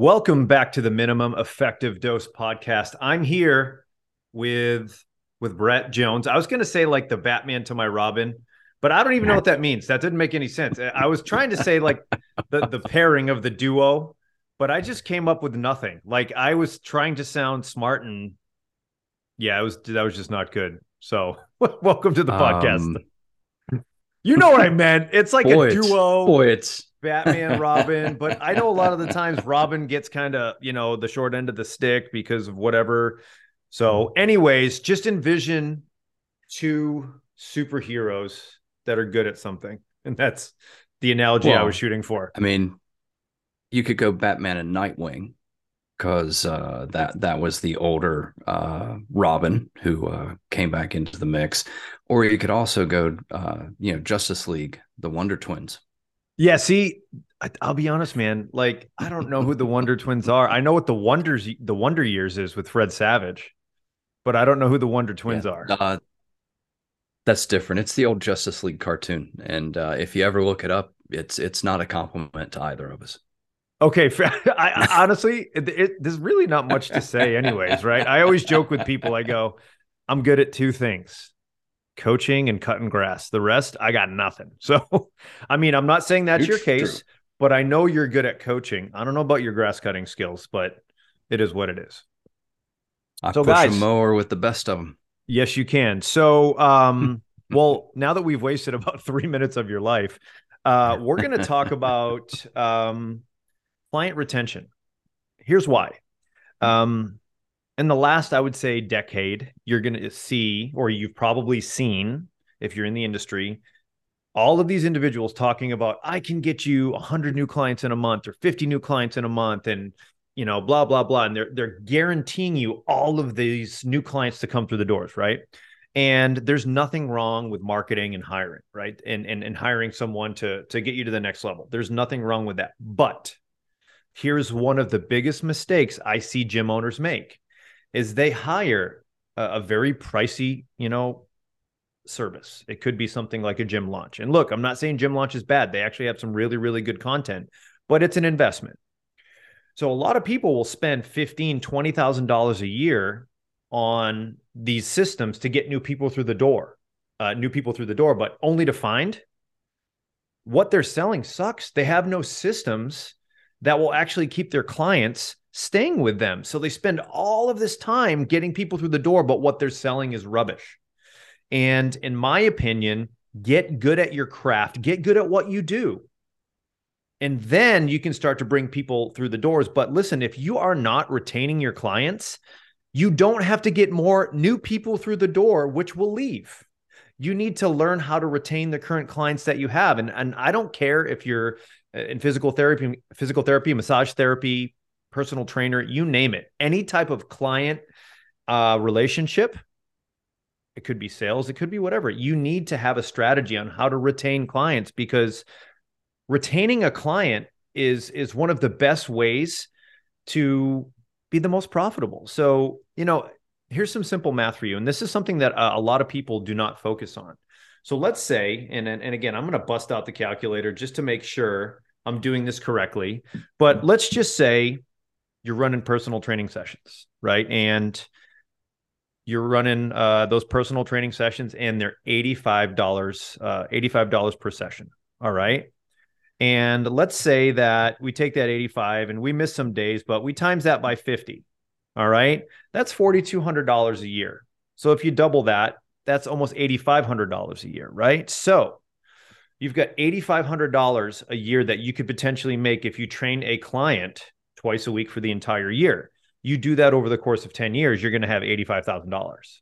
Welcome back to the Minimum Effective Dose podcast. I'm here with with Brett Jones. I was going to say like the Batman to my Robin, but I don't even know what that means. That didn't make any sense. I was trying to say like the the pairing of the duo, but I just came up with nothing. Like I was trying to sound smart and yeah, it was that was just not good. So, welcome to the podcast. Um, you know what I meant. It's like boy, a duo. Boy, it's Batman, Robin, but I know a lot of the times Robin gets kind of, you know, the short end of the stick because of whatever. So, anyways, just envision two superheroes that are good at something. And that's the analogy well, I was shooting for. I mean, you could go Batman and Nightwing because uh, that that was the older uh, Robin who uh, came back into the mix, or you could also go, uh, you know, Justice League, the Wonder Twins. Yeah, see, I, will be honest, man. Like, I don't know who the Wonder Twins are. I know what the Wonders, the Wonder Years is with Fred Savage, but I don't know who the Wonder Twins yeah, are. Uh, that's different. It's the old Justice League cartoon, and uh, if you ever look it up, it's it's not a compliment to either of us. Okay, I, honestly, it, it, there's really not much to say, anyways. Right? I always joke with people. I go, I'm good at two things: coaching and cutting grass. The rest, I got nothing. So, I mean, I'm not saying that's your case, true. but I know you're good at coaching. I don't know about your grass cutting skills, but it is what it is. I so push guys, a mower with the best of them. Yes, you can. So, um, well, now that we've wasted about three minutes of your life, uh, we're going to talk about um, client retention. Here's why. Um, in the last, I would say, decade, you're going to see, or you've probably seen, if you're in the industry, all of these individuals talking about, I can get you 100 new clients in a month or 50 new clients in a month, and you know, blah blah blah, and they're they're guaranteeing you all of these new clients to come through the doors, right? And there's nothing wrong with marketing and hiring, right? And and and hiring someone to to get you to the next level. There's nothing wrong with that. But here's one of the biggest mistakes I see gym owners make is they hire a, a very pricey, you know, service. It could be something like a gym launch. And look, I'm not saying gym launch is bad. They actually have some really, really good content, but it's an investment. So a lot of people will spend fifteen, twenty thousand dollars a year on these systems to get new people through the door, uh, new people through the door, but only to find what they're selling sucks. They have no systems that will actually keep their clients staying with them. So they spend all of this time getting people through the door, but what they're selling is rubbish. And in my opinion, get good at your craft, get good at what you do. And then you can start to bring people through the doors. But listen, if you are not retaining your clients, you don't have to get more new people through the door, which will leave. You need to learn how to retain the current clients that you have. And, and I don't care if you're uh, in physical therapy, physical therapy, massage therapy, personal trainer, you name it, any type of client uh, relationship. It could be sales, it could be whatever. You need to have a strategy on how to retain clients because retaining a client is is one of the best ways to be the most profitable. So, you know, here's some simple math for you. And this is something that a, a lot of people do not focus on. So let's say, and, and again, I'm going to bust out the calculator just to make sure I'm doing this correctly. But let's just say you're running personal training sessions, right? And you're running uh, those personal training sessions, and they're eighty-five dollars, uh, eighty-five dollars per session. All right. And let's say that we take that 85 and we miss some days, but we times that by 50. All right. That's $4,200 a year. So if you double that, that's almost $8,500 a year, right? So you've got $8,500 a year that you could potentially make if you train a client twice a week for the entire year. You do that over the course of 10 years, you're going to have $85,000.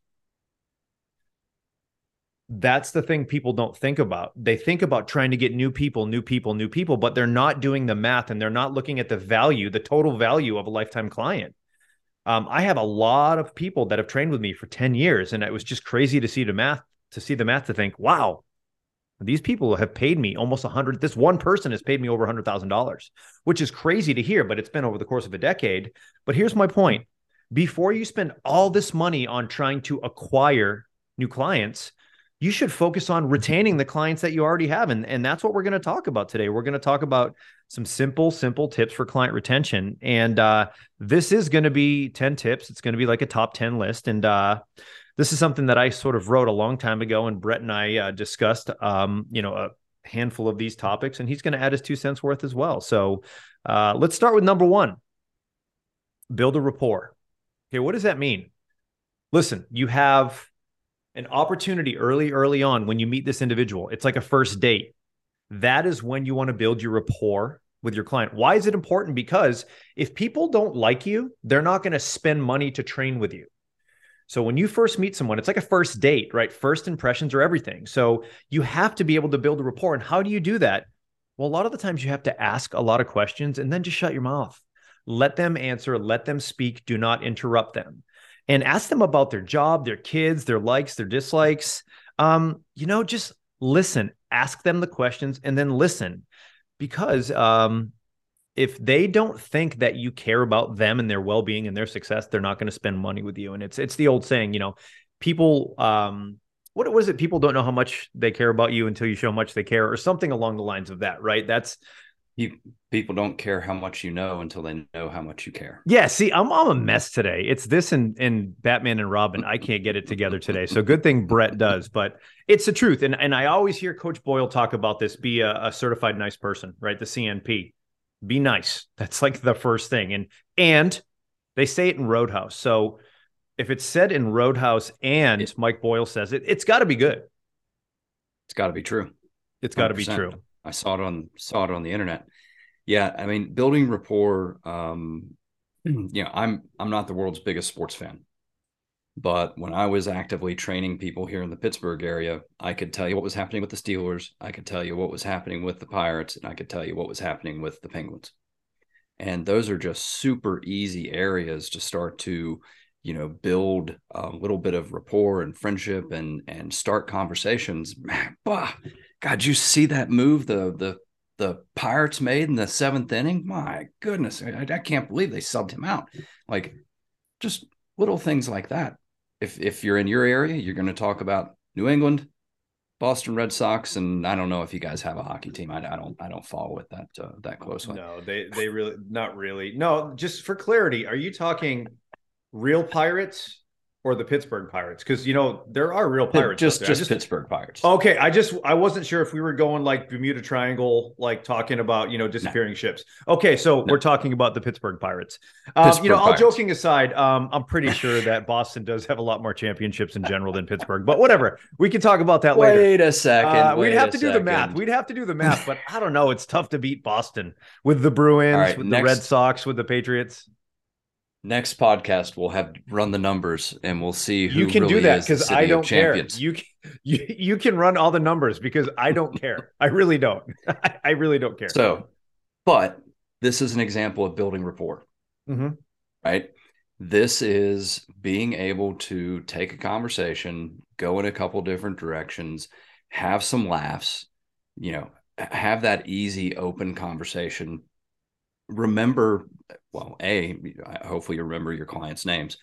that's the thing people don't think about. They think about trying to get new people, new people, new people, but they're not doing the math and they're not looking at the value, the total value of a lifetime client. Um, I have a lot of people that have trained with me for 10 years, and it was just crazy to see the math, to see the math to think, wow, these people have paid me almost a hundred. This one person has paid me over a hundred thousand dollars, which is crazy to hear, but it's been over the course of a decade. But here's my point. Before you spend all this money on trying to acquire new clients, you should focus on retaining the clients that you already have. And, and that's what we're going to talk about today. We're going to talk about some simple, simple tips for client retention. And uh, this is going to be 10 tips. It's going to be like a top 10 list. And uh, this is something that I sort of wrote a long time ago. And Brett and I uh, discussed, um, you know, a handful of these topics. And he's going to add his two cents worth as well. So uh, let's start with number one build a rapport. Okay. What does that mean? Listen, you have an opportunity early, early on when you meet this individual. It's like a first date. That is when you want to build your rapport with your client. Why is it important? Because if people don't like you, they're not going to spend money to train with you. So when you first meet someone, it's like a first date, right? First impressions are everything. So you have to be able to build a rapport. And how do you do that? Well, a lot of the times you have to ask a lot of questions and then just shut your mouth. Let them answer, let them speak, do not interrupt them and ask them about their job, their kids, their likes, their dislikes. Um, you know, just listen, ask them the questions and then listen because um, if they don't think that you care about them and their well-being and their success, they're not going to spend money with you. And it's it's the old saying, you know, people um what was it? People don't know how much they care about you until you show how much they care, or something along the lines of that, right? That's you people don't care how much you know until they know how much you care. Yeah, see, I'm I'm a mess today. It's this and and Batman and Robin. I can't get it together today. So good thing Brett does, but it's the truth. And and I always hear Coach Boyle talk about this: be a, a certified nice person, right? The CNP. Be nice. That's like the first thing. And and they say it in Roadhouse. So if it's said in Roadhouse and it, Mike Boyle says it, it's got to be good. It's got to be true. It's got to be true. I saw it on saw it on the internet. Yeah, I mean, building rapport. Um, you know, I'm I'm not the world's biggest sports fan, but when I was actively training people here in the Pittsburgh area, I could tell you what was happening with the Steelers. I could tell you what was happening with the Pirates, and I could tell you what was happening with the Penguins. And those are just super easy areas to start to, you know, build a little bit of rapport and friendship and and start conversations. Bah, God, you see that move the the the Pirates made in the seventh inning? My goodness, I, I can't believe they subbed him out. Like just little things like that. If if you're in your area, you're going to talk about New England, Boston Red Sox, and I don't know if you guys have a hockey team. I, I don't I don't follow it that uh, that closely. No, they they really not really. No, just for clarity, are you talking real pirates or the Pittsburgh Pirates? Because you know there are real pirates. Just just, just, Pittsburgh Pirates. Okay, I just I wasn't sure if we were going like Bermuda Triangle, like talking about you know disappearing no. ships. Okay, so no. we're talking about the Pittsburgh Pirates. Um, Pittsburgh you know, all joking aside, um, I'm pretty sure that Boston does have a lot more championships in general than Pittsburgh. But whatever, we can talk about that wait later. Wait a second. Uh, we'd have to second. do the math. We'd have to do the math, but I don't know. It's tough to beat Boston with the Bruins, right, with next... the Red Sox, with the Patriots next podcast we'll have run the numbers and we'll see who you can really do that because I don't care. You can, you you can run all the numbers because I don't care. I really don't. I really don't care. So, but this is an example of building rapport, mm-hmm. right? This is being able to take a conversation, go in a couple different directions, have some laughs, you know, have that easy, open conversation remember well a hopefully you remember your clients names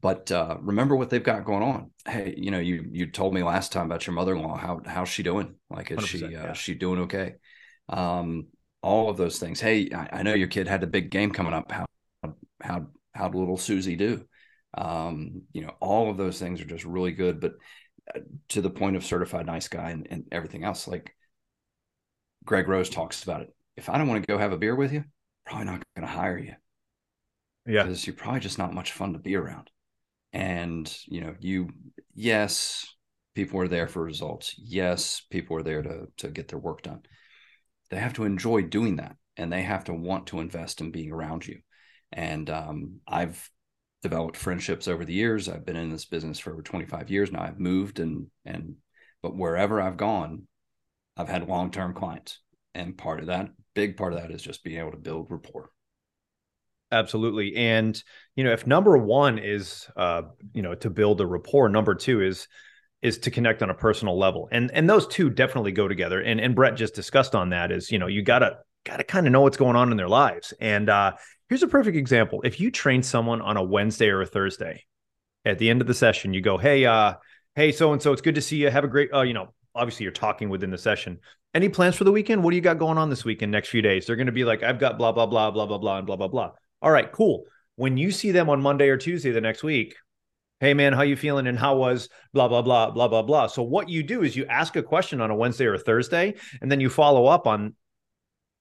but uh, remember what they've got going on. Hey you know you you told me last time about your mother-in-law. How how's she doing? Like is she uh, yeah. she doing okay? Um all of those things. Hey I, I, know your kid had a big game coming up. How how how'd little susie do? Um you know all of those things are just really good but uh, to the point of certified nice guy and, and everything else like greg rose talks about it. If i don't want to go have a beer with you probably not going to hire you. Yeah. Because you're probably just not much fun to be around. And, you know, you, yes, people are there for results. Yes, people are there to, to get their work done. They have to enjoy doing that and they have to want to invest in being around you. And um, I've developed friendships over the years. I've been in this business for over 25 years now. I've moved and, and but wherever I've gone, I've had long term clients. And part of that, big part of that is just being able to build rapport. Absolutely. And, you know, if number one is, uh, you know, to build a rapport, number two is, is to connect on a personal level. And, and those two definitely go together. And, and Brett just discussed on that is, you know, you gotta, gotta kind of know what's going on in their lives. And, uh, here's a perfect example. If you train someone on a Wednesday or a Thursday, at the end of the session, you go, Hey, uh, Hey, so and so, it's good to see you. Have a great, uh, you know, obviously you're talking within the session. Any plans for the weekend? What do you got going on this weekend, next few days? They're going to be like, I've got blah, blah, blah, blah, blah, blah, and blah, blah, blah. All right, cool. When you see them on Monday or Tuesday the next week, hey man, how you feeling? And how was blah, blah, blah, blah, blah, blah. So what you do is you ask a question on a Wednesday or a Thursday, and then you follow up on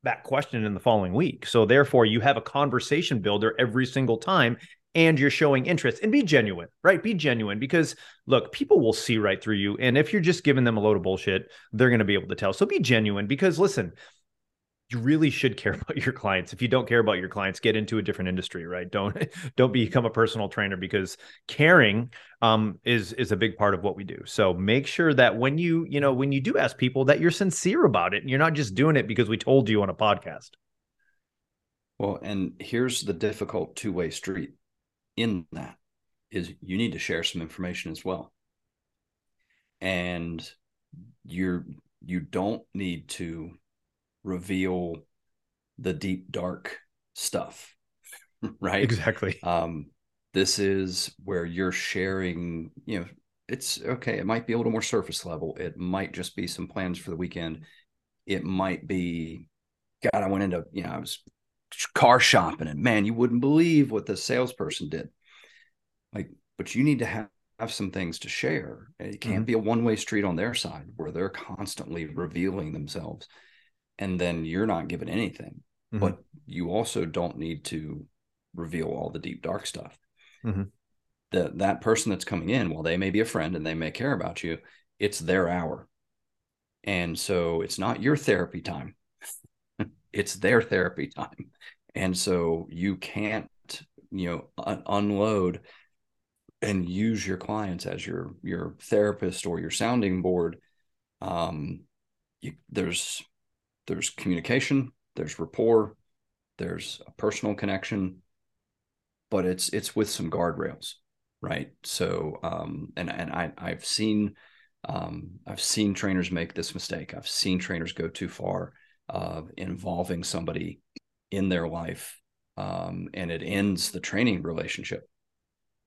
that question in the following week. So therefore, you have a conversation builder every single time and you're showing interest and be genuine, right? Be genuine because look, people will see right through you. And if you're just giving them a load of bullshit, they're going to be able to tell. So be genuine because listen, you really should care about your clients. If you don't care about your clients, get into a different industry, right? Don't don't become a personal trainer because caring um, is is a big part of what we do. So make sure that when you you know when you do ask people that you're sincere about it and you're not just doing it because we told you on a podcast. Well, and here's the difficult two way street in that is you need to share some information as well. And you're you don't need to reveal the deep dark stuff right? Exactly. Um this is where you're sharing you know it's okay it might be a little more surface level. It might just be some plans for the weekend. It might be god i went into you know i was car shopping and man you wouldn't believe what the salesperson did like but you need to have have some things to share it can't mm-hmm. be a one-way street on their side where they're constantly revealing themselves and then you're not given anything mm-hmm. but you also don't need to reveal all the deep dark stuff mm-hmm. that that person that's coming in while they may be a friend and they may care about you it's their hour and so it's not your therapy time it's their therapy time and so you can't you know un- unload and use your clients as your your therapist or your sounding board um you, there's there's communication, there's rapport, there's a personal connection, but it's it's with some guardrails, right? So um, and and I I've seen um, I've seen trainers make this mistake. I've seen trainers go too far uh, involving somebody in their life, um, and it ends the training relationship.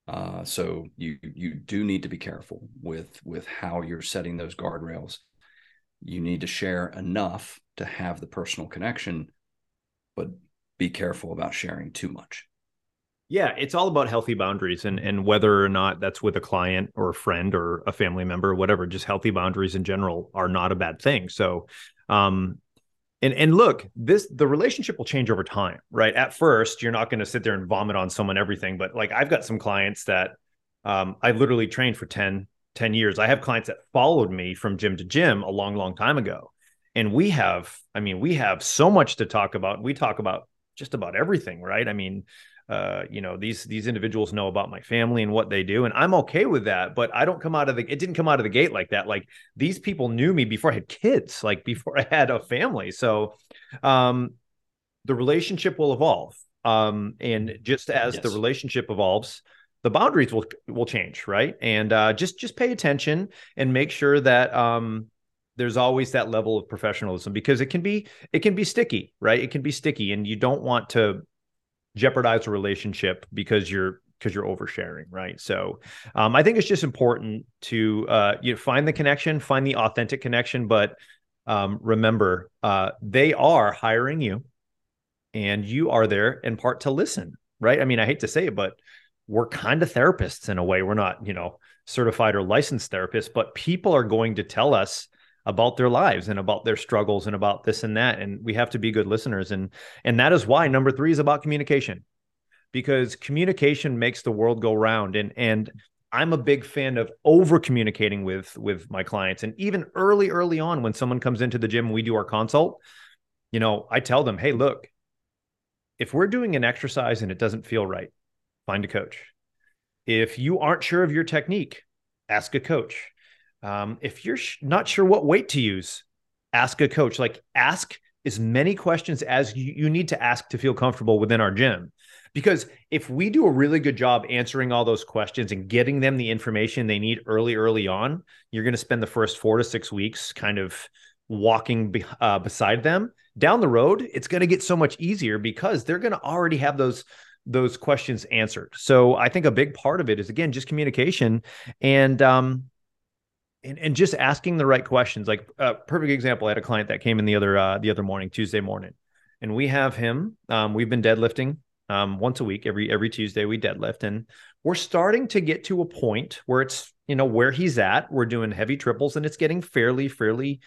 Uh, so you you do need to be careful with with how you're setting those guardrails. You need to share enough to have the personal connection, but be careful about sharing too much. Yeah, it's all about healthy boundaries and and whether or not that's with a client or a friend or a family member or whatever, just healthy boundaries in general are not a bad thing. So um and and look, this the relationship will change over time, right? At first, you're not going to sit there and vomit on someone everything, but like I've got some clients that um I literally trained for 10 10 years. I have clients that followed me from gym to gym a long long time ago and we have i mean we have so much to talk about we talk about just about everything right i mean uh, you know these these individuals know about my family and what they do and i'm okay with that but i don't come out of the it didn't come out of the gate like that. Like these people knew me before i had kids like before i had a family. So um the relationship will evolve um and just as yes. the relationship evolves the boundaries will will change right? And uh just just pay attention and make sure that um there's always that level of professionalism because it can be it can be sticky right? It can be sticky and you don't want to jeopardize a relationship because you're because you're oversharing right? So um, i think it's just important to uh, you find the connection find the authentic connection but um, remember uh, they are hiring you and you are there in part to listen right? I mean i hate to say it but we're kind of therapists in a way. We're not you know certified or licensed therapists but people are going to tell us about their lives and about their struggles and about this and that and we have to be good listeners and and that is why number 3 is about communication because communication makes the world go round and and I'm a big fan of over communicating with with my clients and even early early on when someone comes into the gym and we do our consult you know I tell them hey look if we're doing an exercise and it doesn't feel right find a coach. If you aren't sure of your technique ask a coach Um, if you're sh- not sure what weight to use, ask a coach. Like ask as many questions as you, you need to ask to feel comfortable within our gym. Because if we do a really good job answering all those questions and getting them the information they need early, early on, you're going to spend the first four to six weeks kind of walking be, uh, beside them. Down the road, it's going to get so much easier because they're going to already have those those questions answered. So I think a big part of it is again just communication and um and, and just asking the right questions. Like a uh, perfect example, I had a client that came in the other uh the other morning, Tuesday morning, and we have him. Um, we've been deadlifting um once a week, every every Tuesday we deadlift, and we're starting to get to a point where it's you know where he's at. We're doing heavy triples, and it's getting fairly fairly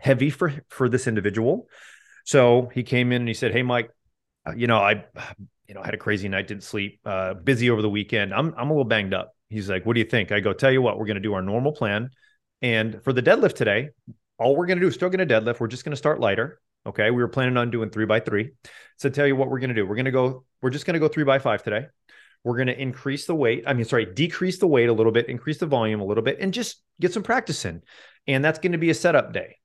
heavy for for this individual. So he came in and he said, "Hey, Mike, uh, you know I." You know, I had a crazy night, didn't sleep, uh, busy over the weekend. I'm I'm a little banged up. He's like, "What do you think?" I go, "Tell you what, we're going to do our normal plan and for the deadlift today, all we're going to do is still going to deadlift. We're just going to start lighter. Okay. We were planning on doing three by three. So tell you what we're going to do. We're going to go, we're just going to go three by five today. We're going to increase the weight. I mean, sorry, decrease the weight a little bit, increase the volume a little bit, and just get some practice in. And that's going to be a setup day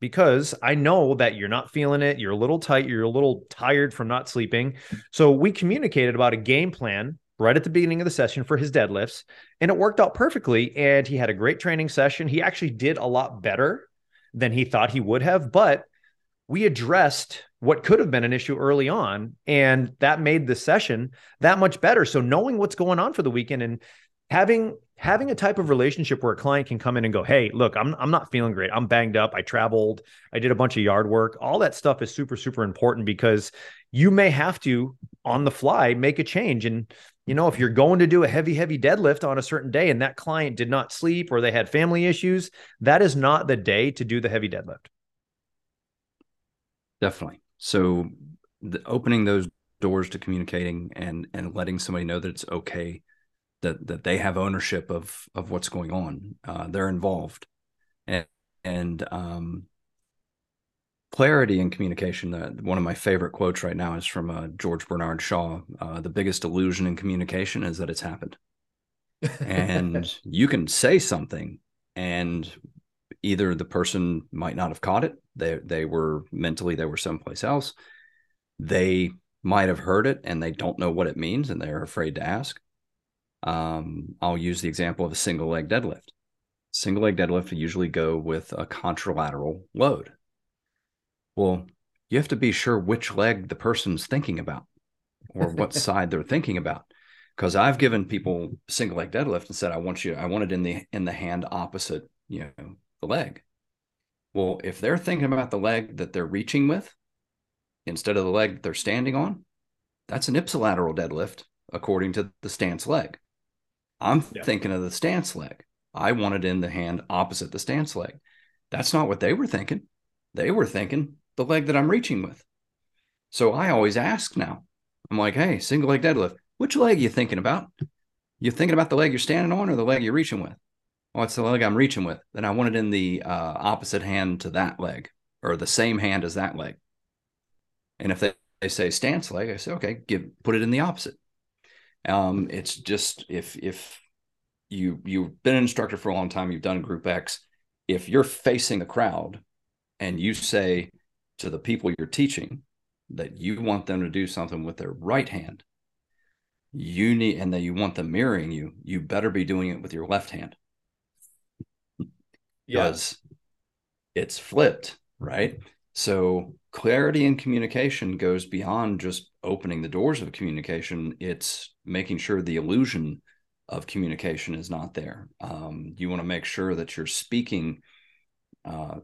because I know that you're not feeling it. You're a little tight. You're a little tired from not sleeping. So we communicated about a game plan right at the beginning of the session for his deadlifts, and it worked out perfectly. And he had a great training session. He actually did a lot better than he thought he would have, but we addressed what could have been an issue early on, and that made the session that much better. So knowing what's going on for the weekend and having having a type of relationship where a client can come in and go, "Hey, look, I'm I'm not feeling great. I'm banged up. I traveled. I did a bunch of yard work. All that stuff is super super important because you may have to on the fly make a change and you know, if you're going to do a heavy, heavy deadlift on a certain day and that client did not sleep or they had family issues, that is not the day to do the heavy deadlift. Definitely. So, the, opening those doors to communicating and and letting somebody know that it's okay that that they have ownership of of what's going on, uh, they're involved, and and um, clarity in communication. Uh, one of my favorite quotes right now is from uh, George Bernard Shaw. Uh, the biggest illusion in communication is that it's happened. and you can say something, and either the person might not have caught it. They they were mentally they were someplace else. They might have heard it and they don't know what it means and they're afraid to ask. Um, I'll use the example of a single leg deadlift. Single leg deadlift usually go with a contralateral load well, you have to be sure which leg the person's thinking about or what side they're thinking about. Because I've given people single leg deadlift and said, I want you, I want it in the in the hand opposite, you know, the leg. Well, if they're thinking about the leg that they're reaching with instead of the leg they're standing on, that's an ipsilateral deadlift according to the stance leg. I'm yeah. thinking of the stance leg. I want it in the hand opposite the stance leg. That's not what they were thinking. They were thinking the leg that I'm reaching with. So I always ask now. I'm like, hey, single leg deadlift, which leg you thinking about? You thinking about the leg you're standing on or the leg you're reaching with? Well, it's the leg I'm reaching with. Then I want it in the uh, opposite hand to that leg or the same hand as that leg. And if they, they say stance leg, I say, okay, give put it in the opposite. Um, it's just if if you you've been an instructor for a long time, you've done group X, if you're facing the crowd and you say, to the people you're teaching that you want them to do something with their right hand you need and that you want them mirroring you you better be doing it with your left hand. Because yeah. it's flipped right? So clarity in communication goes beyond just opening the doors of communication. It's making sure the illusion of communication is not there. Um, you want to make sure that you're speaking uh,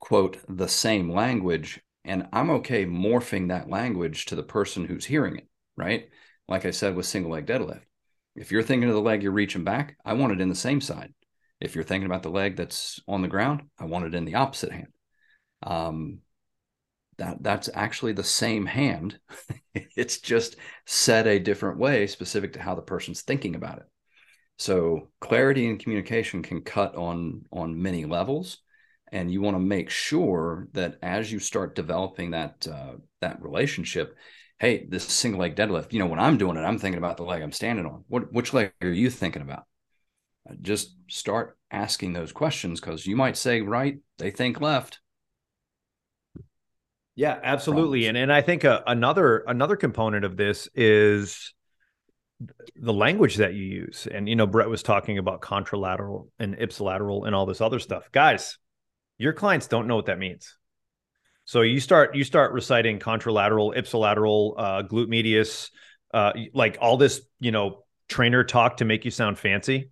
quote the same language and i'm okay morphing that language to the person who's hearing it right? Like i said with single leg deadlift. If you're thinking of the leg you're reaching back i want it in the same side. If you're thinking about the leg that's on the ground i want it in the opposite hand. Um, that that's actually the same hand. It's just set a different way specific to how the person's thinking about it. So clarity and communication can cut on on many levels and you want to make sure that as you start developing that uh, that relationship hey this single leg deadlift you know when i'm doing it i'm thinking about the leg i'm standing on what which leg are you thinking about just start asking those questions because you might say right, they think left. Yeah, absolutely. And and I think uh, another another component of this is the language that you use. And you know, Brett was talking about contralateral and ipsilateral and all this other stuff. Guys, your clients don't know what that means. So you start you start reciting contralateral, ipsilateral, uh, glute medius, uh, like all this, you know, trainer talk to make you sound fancy.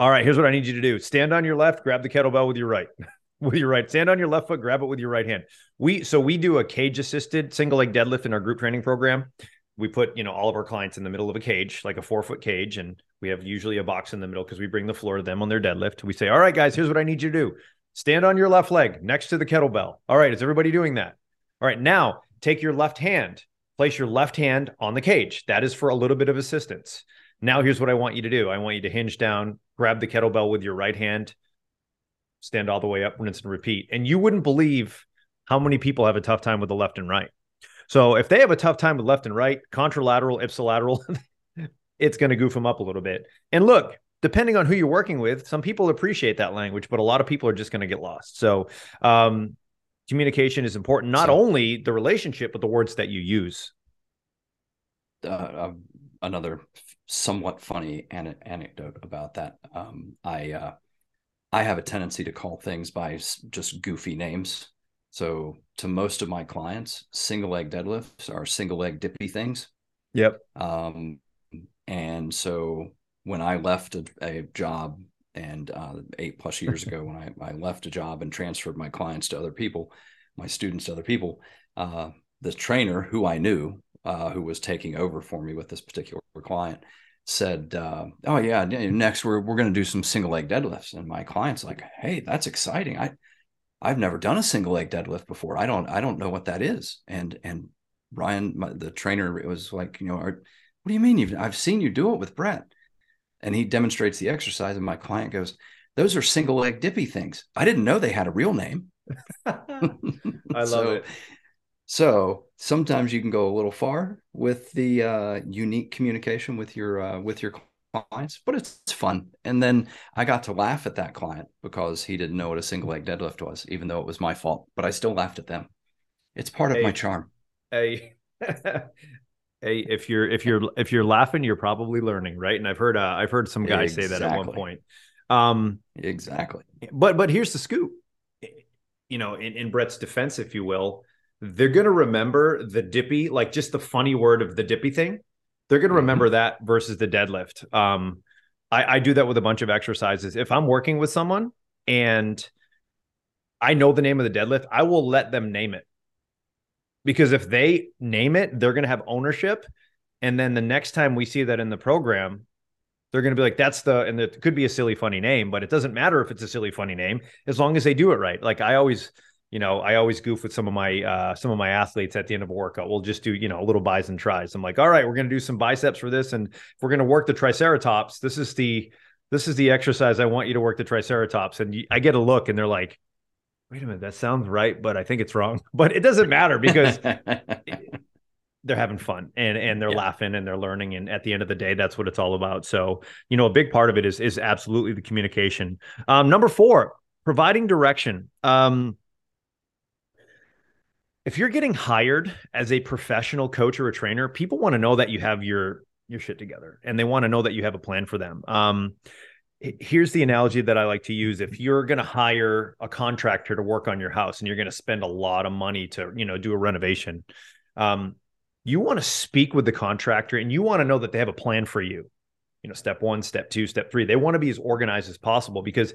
All right, here's what I need you to do: stand on your left, grab the kettlebell with your right. with your right. Stand on your left foot, grab it with your right hand. We so we do a cage assisted single leg deadlift in our group training program. We put, you know, all of our clients in the middle of a cage, like a four foot cage, and we have usually a box in the middle because we bring the floor to them on their deadlift. We say, All right, guys, here's what I need you to do. Stand on your left leg next to the kettlebell. All right, is everybody doing that? All right, now take your left hand, place your left hand on the cage. That is for a little bit of assistance. Now, here's what I want you to do I want you to hinge down, grab the kettlebell with your right hand, stand all the way up, rinse and repeat. And you wouldn't believe how many people have a tough time with the left and right. So if they have a tough time with left and right, contralateral, ipsilateral, it's going to goof them up a little bit. And look, depending on who you're working with, some people appreciate that language, but a lot of people are just going to get lost. So um, communication is important, not so, only the relationship, but the words that you use. Uh, uh, another somewhat funny an- anecdote about that. Um, I uh, I have a tendency to call things by just goofy names. So to most of my clients, single leg deadlifts are single leg dippy things. Yep. Um, and so when I left a, a job and uh, eight plus years ago, when I, I left a job and transferred my clients to other people, my students to other people, uh, the trainer who I knew, uh, who was taking over for me with this particular client, said, uh, "Oh yeah, next we're we're going to do some single leg deadlifts." And my client's like, "Hey, that's exciting! I I've never done a single leg deadlift before. I don't I don't know what that is." And and Ryan, my, the trainer, was like, "You know, are, what do you mean? You've, I've seen you do it with Brett." And he demonstrates the exercise, and my client goes, "Those are single leg dippy things. I didn't know they had a real name." I love so, it. So sometimes you can go a little far with the uh, unique communication with your uh, with your clients, but it's, it's, fun. And then I got to laugh at that client because he didn't know what a single leg deadlift was, even though it was my fault. But I still laughed at them. It's part hey, of my charm. Hey, hey, if you're if you're if you're laughing, you're probably learning, right? And I've heard uh, I've heard some guys exactly. say that at one point. Um, exactly. But but here's the scoop. You know, in, in Brett's defense, if you will they're going to remember the dippy, like just the funny word of the dippy thing. They're going to mm-hmm. remember that versus the deadlift. Um, I, I do that with a bunch of exercises. If I'm working with someone and I know the name of the deadlift, I will let them name it. Because if they name it, they're going to have ownership. And then the next time we see that in the program, they're going to be like, that's the, and it could be a silly, funny name, but it doesn't matter if it's a silly, funny name as long as they do it right. Like I always, you know, I always goof with some of my uh, some of my athletes at the end of a workout. We'll just do, you know, a little bis and tris. I'm like, all right, we're gonna do some biceps for this, and we're gonna work the triceratops, this is the this is the exercise I want you to work the triceratops. And I get a look, and they're like, wait a minute, that sounds right, but I think it's wrong. But it doesn't matter because they're having fun and and they're yeah. laughing and they're learning. And at the end of the day, that's what it's all about. So, you know, a big part of it is is absolutely the communication. Um, number four, providing direction. Um, if you're getting hired as a professional coach or a trainer, people want to know that you have your your shit together and they want to know that you have a plan for them. Um, here's the analogy that I like to use. If you're going to hire a contractor to work on your house and you're going to spend a lot of money to, you know, do a renovation, um, you want to speak with the contractor and you want to know that they have a plan for you. You know, step one, step two, step three. They want to be as organized as possible because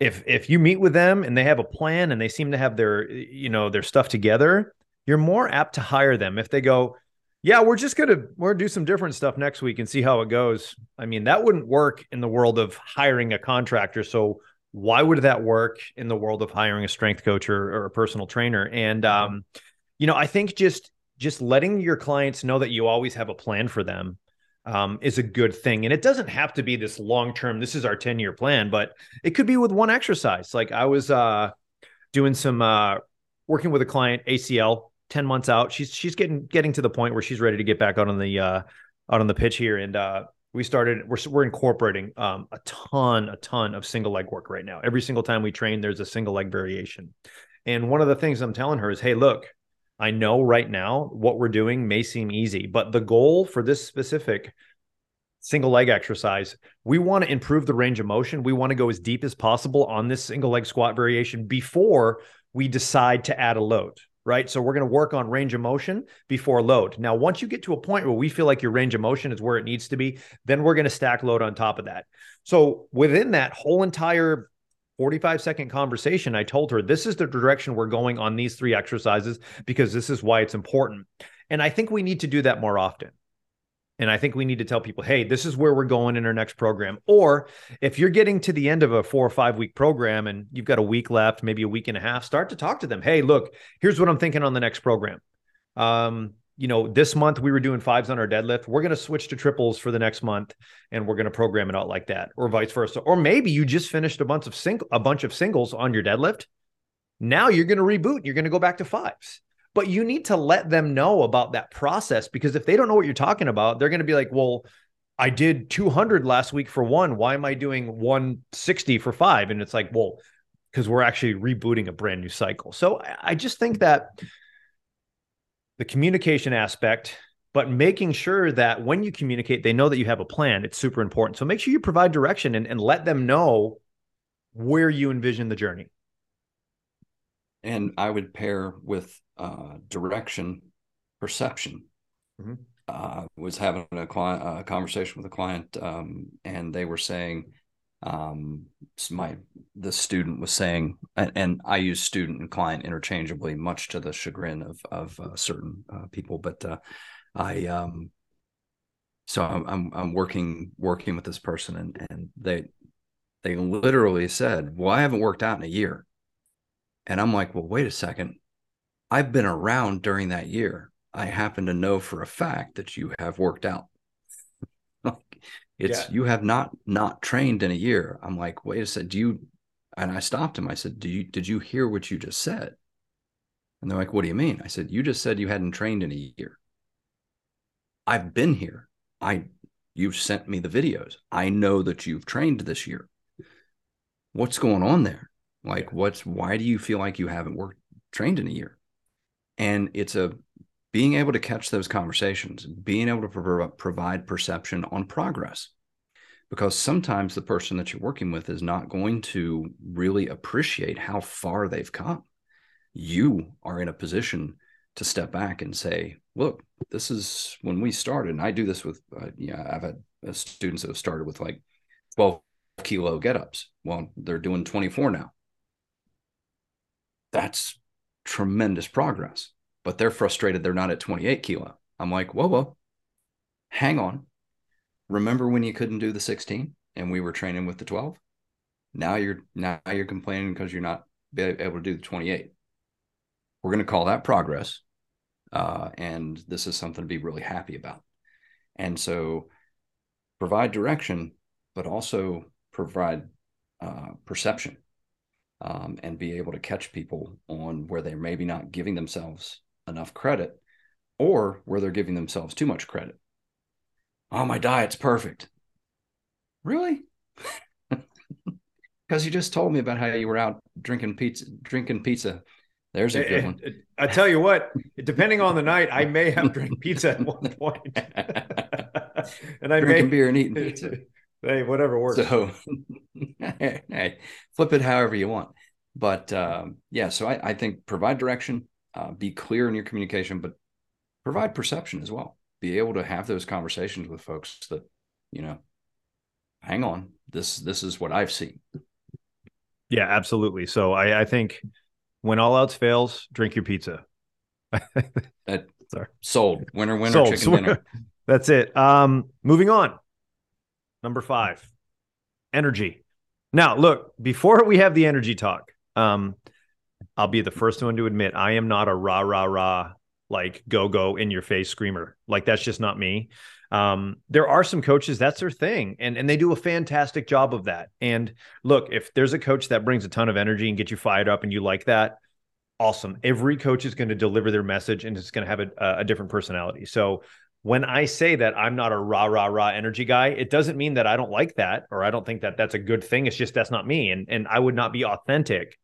if if you meet with them and they have a plan and they seem to have their you know their stuff together you're more apt to hire them if they go yeah we're just gonna we're gonna do some different stuff next week and see how it goes i mean that wouldn't work in the world of hiring a contractor so why would that work in the world of hiring a strength coach or, or a personal trainer and um you know i think just just letting your clients know that you always have a plan for them um, is a good thing. And it doesn't have to be this long term, this is our 10 year plan, but it could be with one exercise. Like I was uh, doing some uh, working with a client, ACL, 10 months out. She's she's getting getting to the point where she's ready to get back out on the uh, out on the pitch here. And uh, we started we're we're incorporating um, a ton a ton of single leg work right now. Every single time we train, there's a single leg variation. And one of the things I'm telling her is, hey, look, I know right now what we're doing may seem easy, but the goal for this specific single leg exercise, we want to improve the range of motion. We want to go as deep as possible on this single leg squat variation before we decide to add a load right? So we're going to work on range of motion before load. Now, once you get to a point where we feel like your range of motion is where it needs to be, then we're going to stack load on top of that. So within that whole entire 45 second conversation, I told her this is the direction we're going on these three exercises because this is why it's important. And I think we need to do that more often. And I think we need to tell people, hey, this is where we're going in our next program. Or if you're getting to the end of a four or five week program and you've got a week left, maybe a week and a half, start to talk to them. Hey, look, here's what I'm thinking on the next program. Um, you know, this month we were doing fives on our deadlift. We're going to switch to triples for the next month and we're going to program it out like that, or vice versa. Or maybe you just finished a bunch of a bunch of singles on your deadlift. Now you're going to reboot. You're going to go back to fives but you need to let them know about that process because if they don't know what you're talking about, they're going to be like, well, I did 200 last week for one. Why am I doing 160 for five? And it's like, well, because we're actually rebooting a brand new cycle. So I just think that the communication aspect, but making sure that when you communicate, they know that you have a plan, it's super important. So make sure you provide direction and, and let them know where you envision the journey. And I would pair with uh, direction perception. Mm-hmm. Uh, was having a client a conversation with a client, um, and they were saying, um, my the student was saying, and, and, I use student and client interchangeably, much to the chagrin of of uh, certain uh, people. But uh, I, um, so I'm, I'm I'm working working with this person, and and they they literally said, "Well, I haven't worked out in a year," and I'm like, "Well, wait a second I've been around during that year. I happen to know for a fact that you have worked out. it's yeah. you have not not trained in a year. I'm like, wait a second, do you? And I stopped him. I said, "Do you did you hear what you just said?" And they're like, "What do you mean?" I said, "You just said you hadn't trained in a year. I've been here. I you've sent me the videos. I know that you've trained this year. What's going on there? Like, what's why do you feel like you haven't worked trained in a year?" And it's a being able to catch those conversations being able to pro- provide perception on progress. Because sometimes the person that you're working with is not going to really appreciate how far they've come. You are in a position to step back and say look this is when we started and i do this with uh, yeah i've had uh, students that have started with like 12 kilo get-ups. Well they're doing 24 now. That's tremendous progress, but they're frustrated they're not at 28 kilo. I'm like, whoa, whoa, hang on. Remember when you couldn't do the 16 and we were training with the 12? Now you're now you're complaining because you're not able to do the 28. We're going to call that progress, uh, and this is something to be really happy about. And so, provide direction, but also provide uh, perception um, and be able to catch people on where they're maybe not giving themselves enough credit or where they're giving themselves too much credit. Oh, my diet's perfect. Really? Because you just told me about how you were out drinking pizza, drinking pizza. There's a good one. I tell you what, depending on the night, I may have drank pizza at one point. and I drinking may beer and eating pizza. Hey, whatever works. So, hey, flip it however you want. But um, yeah, so I, I, think provide direction, uh, be clear in your communication, but provide perception as well. Be able to have those conversations with folks that, you know, hang on, this this is what I've seen. Yeah, absolutely. So I, I think when all else fails, drink your pizza. that, Sorry. Sold. Winner, winner, Sold. chicken dinner. That's it. Um, moving on. Number five, energy. Now, look, before we have the energy talk, um, I'll be the first one to admit I am not a rah, rah, rah, like go, go in your face screamer. Like that's just not me. Um, there are some coaches that's their thing and, and they do a fantastic job of that. And look, if there's a coach that brings a ton of energy and gets you fired up and you like that, awesome. Every coach is going to deliver their message and it's going to have a, a different personality. So when I say that I'm not a rah rah rah energy guy, it doesn't mean that I don't like that or I don't think that that's a good thing. It's just that's not me, and and I would not be authentic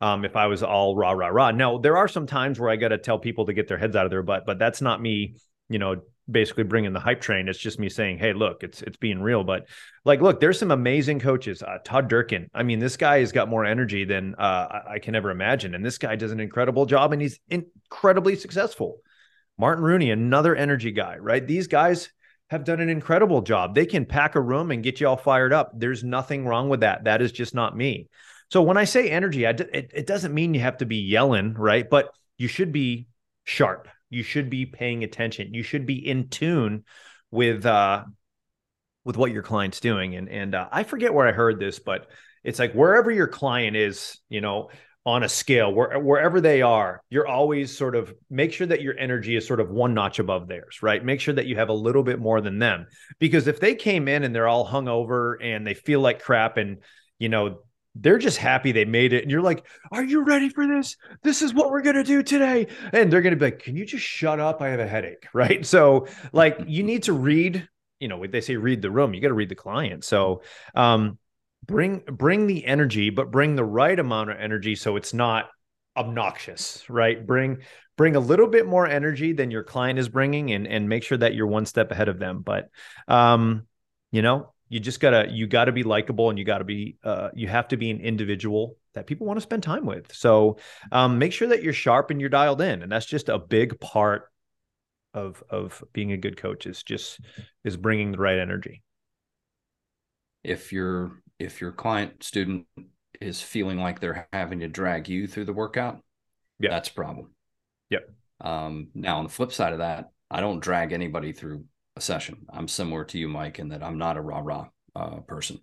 um, if I was all rah rah rah. Now there are some times where I got to tell people to get their heads out of their butt, but that's not me. You know, basically bringing the hype train. It's just me saying, "Hey, look, it's it's being real." But like, look, there's some amazing coaches. Uh, Todd Durkin. I mean, this guy has got more energy than uh, I can ever imagine, and this guy does an incredible job, and he's incredibly successful. Martin Rooney, another energy guy, right? These guys have done an incredible job. They can pack a room and get you all fired up. There's nothing wrong with that. That is just not me. So when I say energy, I, it, it doesn't mean you have to be yelling, right? But you should be sharp. You should be paying attention. You should be in tune with uh, with what your client's doing. And and uh, I forget where I heard this, but it's like wherever your client is, you know, on a scale, where, wherever they are, you're always sort of make sure that your energy is sort of one notch above theirs, right? Make sure that you have a little bit more than them. Because if they came in and they're all hungover and they feel like crap and you know they're just happy they made it. And you're like, Are you ready for this? This is what we're going to do today. And they're going to be like, Can you just shut up? I have a headache. Right. So, like, you need to read, you know, they say read the room, you got to read the client. So, um, bring bring the energy but bring the right amount of energy so it's not obnoxious right? Bring bring a little bit more energy than your client is bringing and and make sure that you're one step ahead of them. But um you know you just gotta you gotta be likable and you gotta be uh, you have to be an individual that people want to spend time with. So um, make sure that you're sharp and you're dialed in and that's just a big part of of being a good coach is just is bringing the right energy. If your if your client student is feeling like they're having to drag you through the workout yeah that's a problem yep um, now on the flip side of that i don't drag anybody through a session. I'm similar to you, Mike, in that I'm not a rah rah uh, person.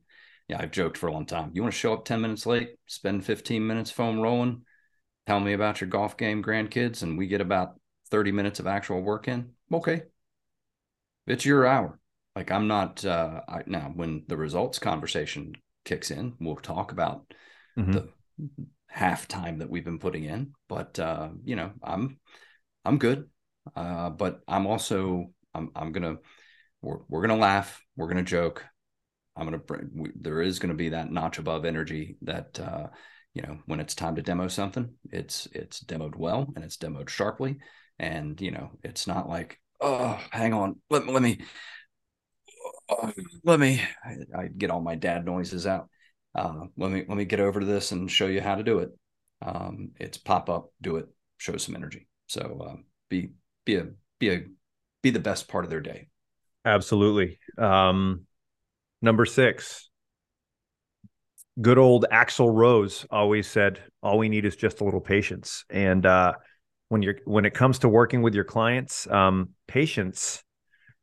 Yeah, I've joked for a long time. You want to show up 10 minutes late, spend 15 minutes foam rolling, tell me about your golf game, grandkids, and we get about 30 minutes of actual work in. Okay. It's your hour. Like I'm not uh I, now when the results conversation kicks in, we'll talk about mm-hmm. the half time that we've been putting in. But uh, you know, I'm I'm good. Uh, but I'm also I'm I'm gonna we're we're gonna laugh, we're gonna joke. I'm gonna bring. We, there is gonna be that notch above energy that uh, you know when it's time to demo something, it's it's demoed well and it's demoed sharply, and you know it's not like oh hang on let let me let me I, I, get all my dad noises out. Uh, let me let me get over to this and show you how to do it. Um, it's pop up, do it, show some energy. So um, be be a be a be the best part of their day. Absolutely. Um, number six, good old Axl Rose always said, "All we need is just a little patience." And uh, when you're when it comes to working with your clients, um, patience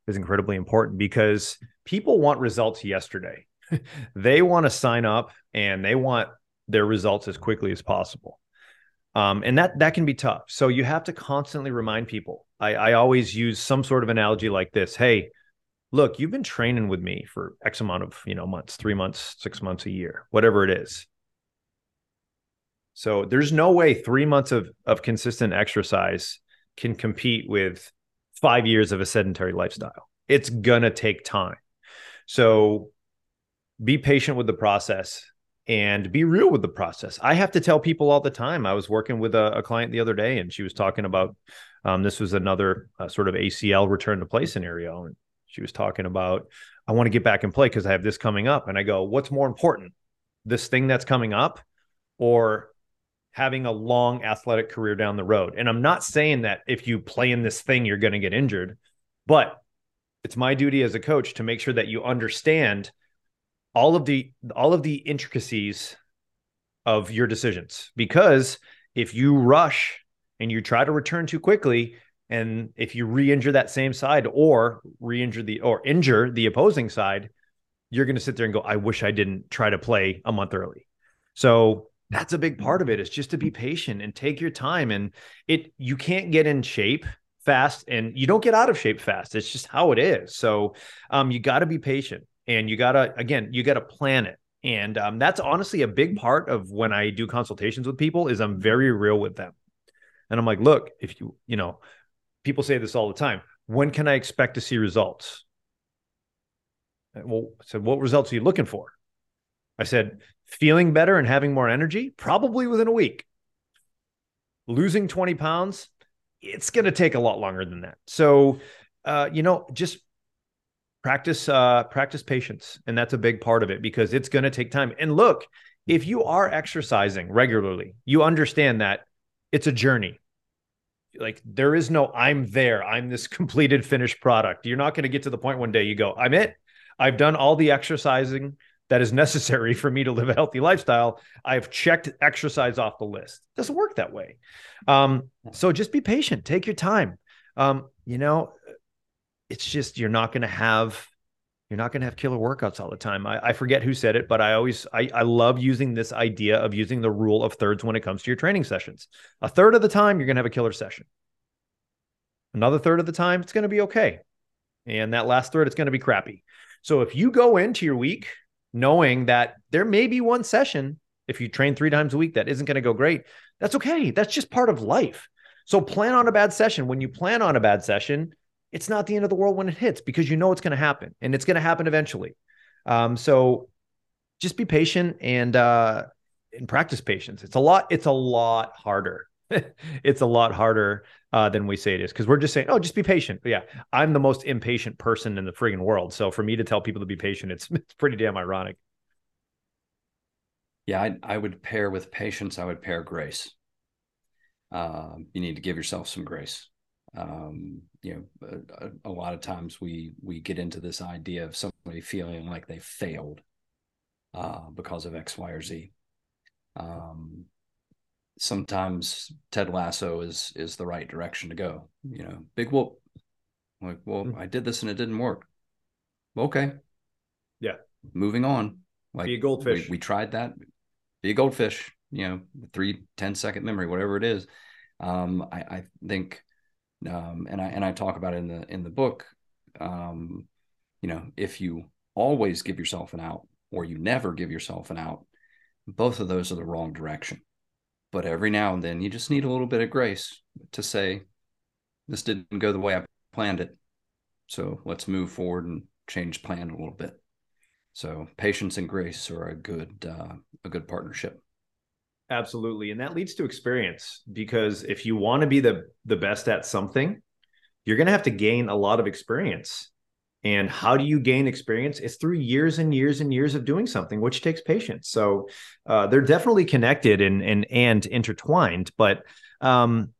is incredibly important because people want results yesterday. they want to sign up and they want their results as quickly as possible. Um, and that that can be tough. So you have to constantly remind people. I, I always use some sort of analogy like this. Hey, look, you've been training with me for X amount of you know months, three months, six months, a year, whatever it is. So there's no way three months of of consistent exercise can compete with five years of a sedentary lifestyle. It's gonna take time. So be patient with the process and be real with the process. I have to tell people all the time. I was working with a, a client the other day, and she was talking about um, this was another uh, sort of ACL return to play scenario, and she was talking about I want to get back and play because I have this coming up, and I go, what's more important, this thing that's coming up, or having a long athletic career down the road? And I'm not saying that if you play in this thing, you're going to get injured, but it's my duty as a coach to make sure that you understand all of the all of the intricacies of your decisions. Because if you rush and you try to return too quickly and if you re-injure that same side or re-injure the or injure the opposing side you're going to sit there and go i wish i didn't try to play a month early. So that's a big part of it is just to be patient and take your time. And it you can't get in shape fast and you don't get out of shape fast it's just how it is so um, you got to be patient and you gotta again you gotta plan it and um, that's honestly a big part of when i do consultations with people is i'm very real with them and i'm like look if you you know people say this all the time when can I expect to see results? Well, I said, what results are you looking for? I said, feeling better and having more energy, probably within a week. Losing 20 pounds, it's going to take a lot longer than that. So, uh, you know, just practice uh, practice patience, and that's a big part of it because it's going to take time. And look, if you are exercising regularly, you understand that it's a journey. Like there is no I'm there, I'm this completed finished product. You're not going to get to the point one day you go, I'm it. I've done all the exercising that is necessary for me to live a healthy lifestyle. I've checked exercise off the list. It doesn't work that way. Um, so just be patient, take your time. Um, you know, it's just you're not going to have you're not going to have killer workouts all the time. I, I, forget who said it, but I always I, I love using this idea of using the rule of thirds when it comes to your training sessions. A third of the time, you're going to have a killer session. Another third of the time, it's going to be okay, and that last third, it's going to be crappy. So if you go into your week knowing that there may be one session if you train three times a week that isn't going to go great, that's okay. That's just part of life. So plan on a bad session. When you plan on a bad session, it's not the end of the world when it hits because you know it's going to happen and it's going to happen eventually. Um, so just be patient and uh, and practice patience. It's a lot. It's a lot harder. it's a lot harder uh, than we say it is because we're just saying, oh, just be patient. But yeah, I'm the most impatient person in the friggin' world. So for me to tell people to be patient, it's it's pretty damn ironic. Yeah, I, I would pair with patience. I would pair grace. Uh, you need to give yourself some grace um, you know a, a, lot of times we we get into this idea of somebody feeling like they failed uh, because of x y or z um, sometimes ted lasso is is the right direction to go you know big whoop. Like well mm-hmm. i did this and it didn't work. Okay. Yeah. Moving on. Like be a goldfish. we, we tried that. Be a goldfish you know three 10 second memory whatever it is. Um, I, I think um, and I and I talk about it in the in the book. Um, you know, if you always give yourself an out or you never give yourself an out, both of those are the wrong direction. But every now and then, you just need a little bit of grace to say, "This didn't go the way I planned it, so let's move forward and change plan a little bit." So patience and grace are a good uh, a good partnership. Absolutely. And that leads to experience because if you want to be the the best at something, you're going to have to gain a lot of experience. And how do you gain experience? It's through years and years and years of doing something, which takes patience. So uh, they're definitely connected and and and intertwined. But um,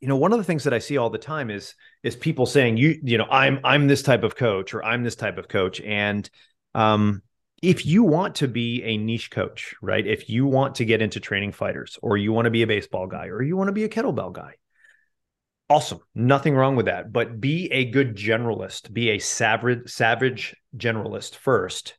you know, one of the things that I see all the time is is people saying, "You, you know, I'm I'm this type of coach or I'm this type of coach," and um, if you want to be a niche coach, right? If you want to get into training fighters or you want to be a baseball guy or you want to be a kettlebell guy, awesome. Nothing wrong with that. But be a good generalist, be a savage, savage generalist first.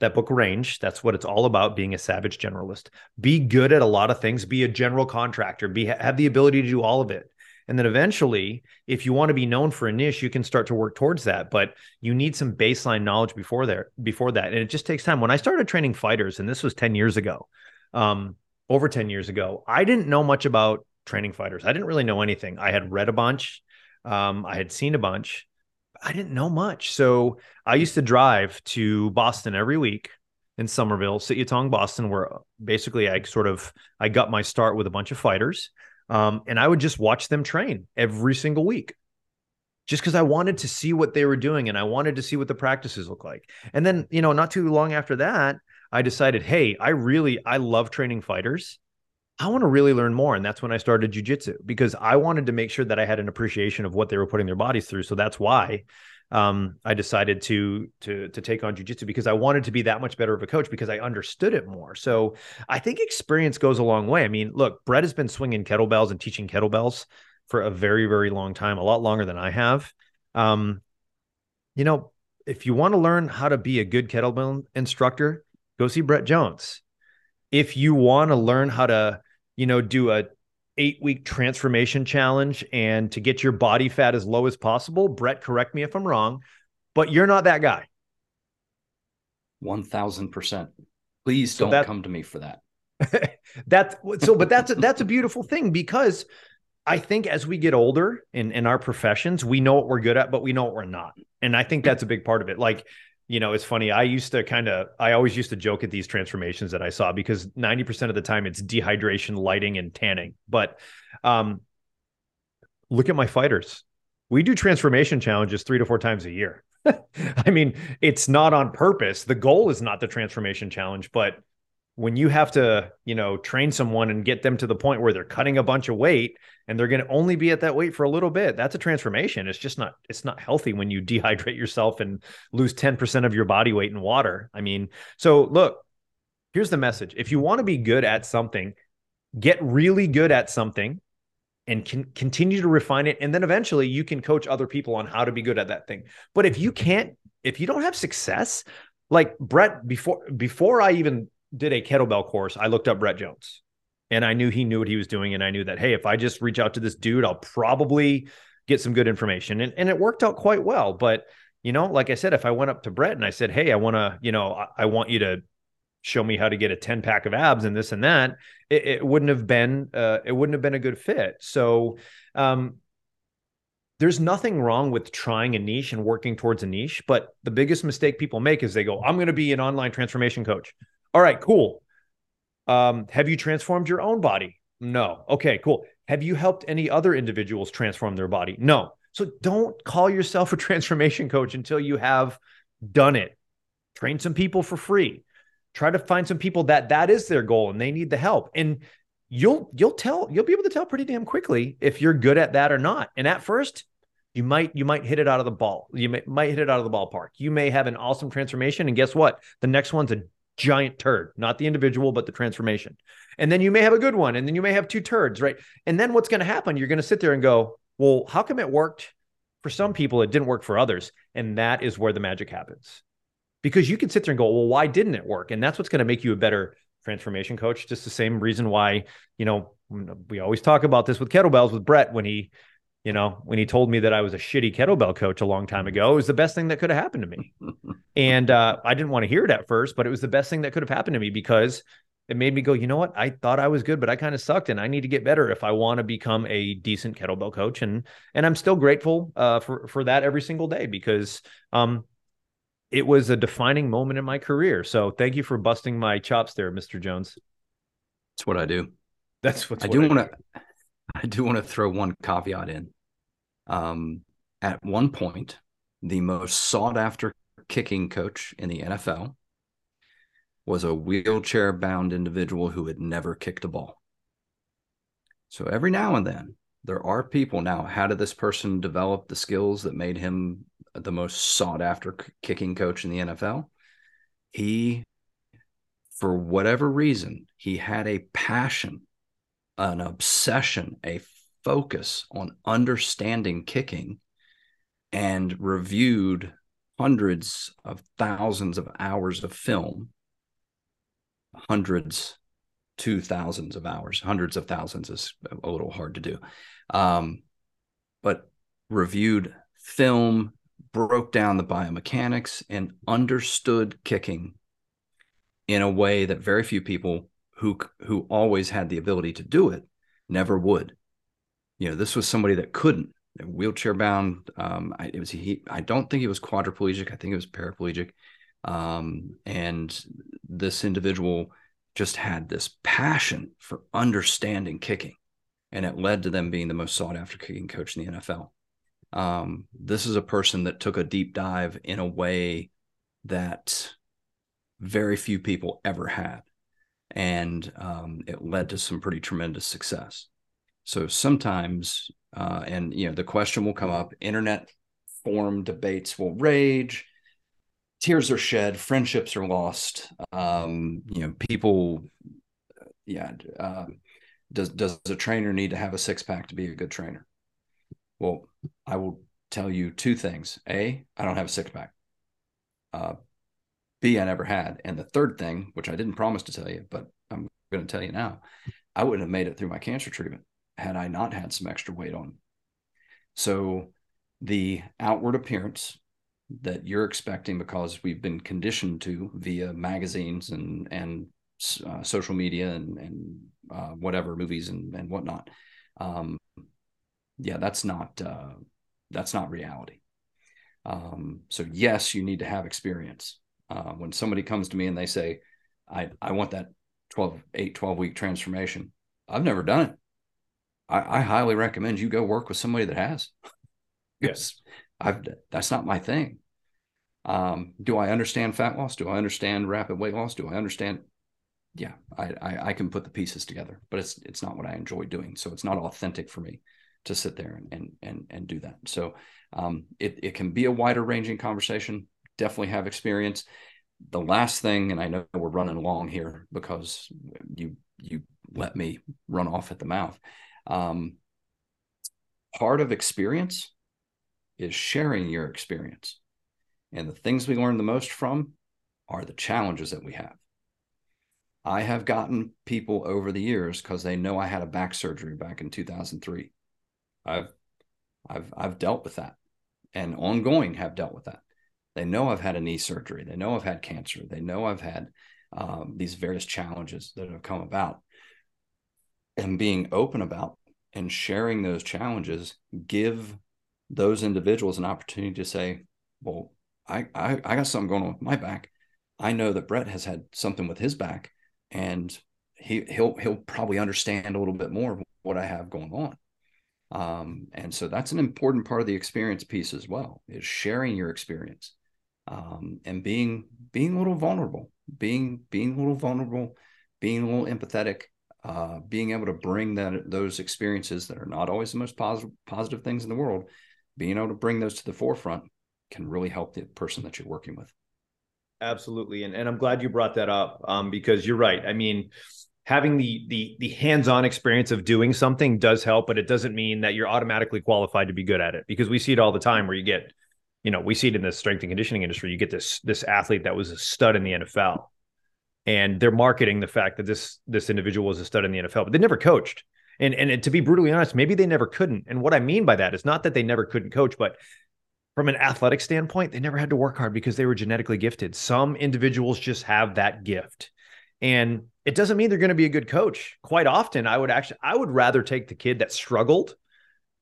That book range, that's what it's all about being a savage generalist. Be good at a lot of things, be a general contractor, be have the ability to do all of it. And then eventually, if you want to be known for a niche, you can start to work towards that. But you need some baseline knowledge before there, before that. And it just takes time. When I started training fighters, and this was 10 years ago, um, over 10 years ago, I didn't know much about training fighters. I didn't really know anything. I had read a bunch, um, I had seen a bunch. I didn't know much. So I used to drive to Boston every week in Somerville, Sityodtong, Boston, where basically I sort of I got my start with a bunch of fighters. Um, and I would just watch them train every single week just because I wanted to see what they were doing and I wanted to see what the practices look like. And then, you know, not too long after that, I decided, hey, I really I love training fighters. I want to really learn more. And that's when I started jujitsu because I wanted to make sure that I had an appreciation of what they were putting their bodies through. So that's why um, I decided to to to take on jujitsu because I wanted to be that much better of a coach because I understood it more. So I think experience goes a long way. I mean, look, Brett has been swinging kettlebells and teaching kettlebells for a very very long time, a lot longer than I have. Um, you know, if you want to learn how to be a good kettlebell instructor, go see Brett Jones. If you want to learn how to, you know, do a eight week transformation challenge and to get your body fat as low as possible. Brett, correct me if I'm wrong, but you're not that guy. 1000%. Please don't that, come to me for that. that's so, but that's a, that's a beautiful thing because I think as we get older in in our professions, we know what we're good at, but we know what we're not. And I think that's a big part of it. Like, you know, it's funny. I used to kind of, I always used to joke at these transformations that I saw because 90% of the time it's dehydration, lighting, and tanning. But um, look at my fighters. We do transformation challenges three to four times a year. I mean, it's not on purpose. The goal is not the transformation challenge, but when you have to, you know, train someone and get them to the point where they're cutting a bunch of weight and they're going to only be at that weight for a little bit, that's a transformation. It's just not it's not healthy when you dehydrate yourself and lose 10% of your body weight in water. I mean, so look, here's the message. If you want to be good at something, get really good at something and can continue to refine it and then eventually you can coach other people on how to be good at that thing but if you can't if you don't have success like brett before before i even did a kettlebell course, I looked up Brett Jones and I knew he knew what he was doing. And I knew that, hey, if I just reach out to this dude, I'll probably get some good information. And, and it worked out quite well. But, you know, like I said, if I went up to Brett and I said, hey, I want to, you know, I, I, want you to show me how to get a 10 pack of abs and this and that, it, it wouldn't have been, uh, it wouldn't have been a good fit. So, um, there's nothing wrong with trying a niche and working towards a niche, but the biggest mistake people make is they go, I'm going to be an online transformation coach. All right, cool. Um, have you transformed your own body? No. Okay, cool. Have you helped any other individuals transform their body? No. So don't call yourself a transformation coach until you have done it. Train some people for free. Try to find some people that that is their goal and they need the help. And you'll you'll tell you'll be able to tell pretty damn quickly if you're good at that or not. And at first, you might you might hit it out of the ball. You may, might hit it out of the ballpark. You may have an awesome transformation, and guess what? The next one's a giant turd, not the individual, but the transformation. And then you may have a good one, and then you may have two turds, right? And then what's going to happen? You're going to sit there and go, well, how come it worked for some people? It didn't work for others. And that is where the magic happens. Because you can sit there and go, well, why didn't it work? And that's what's going to make you a better transformation coach. Just the same reason why, you know, we always talk about this with kettlebells with Brett when he you know, when he told me that I was a shitty kettlebell coach a long time ago, it was the best thing that could have happened to me. and uh, I didn't want to hear it at first, but it was the best thing that could have happened to me because it made me go, you know what? I thought I was good, but I kind of sucked, and I need to get better if I want to become a decent kettlebell coach. And and I'm still grateful uh, for for that every single day because um, it was a defining moment in my career. So thank you for busting my chops there, Mr. Jones. That's what I do. That's what I do want to. I do want to throw one caveat in. Um, at one point, the most sought after kicking coach in the NFL was a wheelchair bound individual who had never kicked a ball. So every now and then, there are people now. How did this person develop the skills that made him the most sought after kicking coach in the NFL? He, for whatever reason, he had a passion an obsession, a focus on understanding kicking and reviewed hundreds of thousands of hours of film, hundreds to thousands of hours, hundreds of thousands is a little hard to do. Um, but reviewed film, broke down the biomechanics, and understood kicking in a way that very few people who who always had the ability to do it never would. You know, this was somebody that couldn't wheelchair bound. Um, I, it was he. I don't think he was quadriplegic. I think it was paraplegic. Um, and this individual just had this passion for understanding kicking, and it led to them being the most sought after kicking coach in the NFL. Um, this is a person that took a deep dive in a way that very few people ever had and um, it led to some pretty tremendous success. So sometimes, uh, and you know, the question will come up: internet forum debates will rage, tears are shed, friendships are lost. Um, you know, people, yeah. Uh, does does a trainer need to have a six pack to be a good trainer? Well, I will tell you two things. A, I don't have a six pack. Uh, B, I never had. And the third thing, which I didn't promise to tell you, but I'm going to tell you now, I wouldn't have made it through my cancer treatment had I not had some extra weight on. So the outward appearance that you're expecting because we've been conditioned to via magazines and and uh, social media and and uh, whatever movies and and whatnot, um, yeah, that's not uh, that's not reality. Um, so yes, you need to have experience. Uh, when somebody comes to me and they say, I, I want that 12, 8, 12 week transformation. I've never done it. I, I highly recommend you go work with somebody that has. yes. I've, that's not my thing. Um, do I understand fat loss? Do I understand rapid weight loss? Do I understand? Yeah, I, I, I can put the pieces together, but it's it's not what I enjoy doing. So it's not authentic for me to sit there and and and, and do that. So um, it it can be a wider ranging conversation. Definitely have experience. The last thing, and I know we're running long here because you you let me run off at the mouth. Um, part of experience is sharing your experience. And the things we learn the most from are the challenges that we have. I have gotten people over the years because they know I had a back surgery back in 2003. I've I've I've dealt with that and ongoing have dealt with that. They know I've had a knee surgery. They know I've had cancer. They know I've had um, these various challenges that have come about. And being open about and sharing those challenges give those individuals an opportunity to say, well, I, I, I got something going on with my back. I know that Brett has had something with his back and he he'll he'll probably understand a little bit more of what I have going on. Um, and so that's an important part of the experience piece as well is sharing your experience um, and being being a little vulnerable, being being a little vulnerable, being a little empathetic, uh, being able to bring that those experiences that are not always the most positive positive things in the world, being able to bring those to the forefront can really help the person that you're working with. Absolutely, and and I'm glad you brought that up um, because you're right. I mean, having the the the hands-on experience of doing something does help, but it doesn't mean that you're automatically qualified to be good at it because we see it all the time where you get, you know, we see it in the strength and conditioning industry. You get this this athlete that was a stud in the NFL, and they're marketing the fact that this this individual was a stud in the NFL, but they never coached. And and to be brutally honest, maybe they never couldn't. And what I mean by that is not that they never couldn't coach, but from an athletic standpoint, they never had to work hard because they were genetically gifted. Some individuals just have that gift. And it doesn't mean they're going to be a good coach. Quite often, I would actually I would rather take the kid that struggled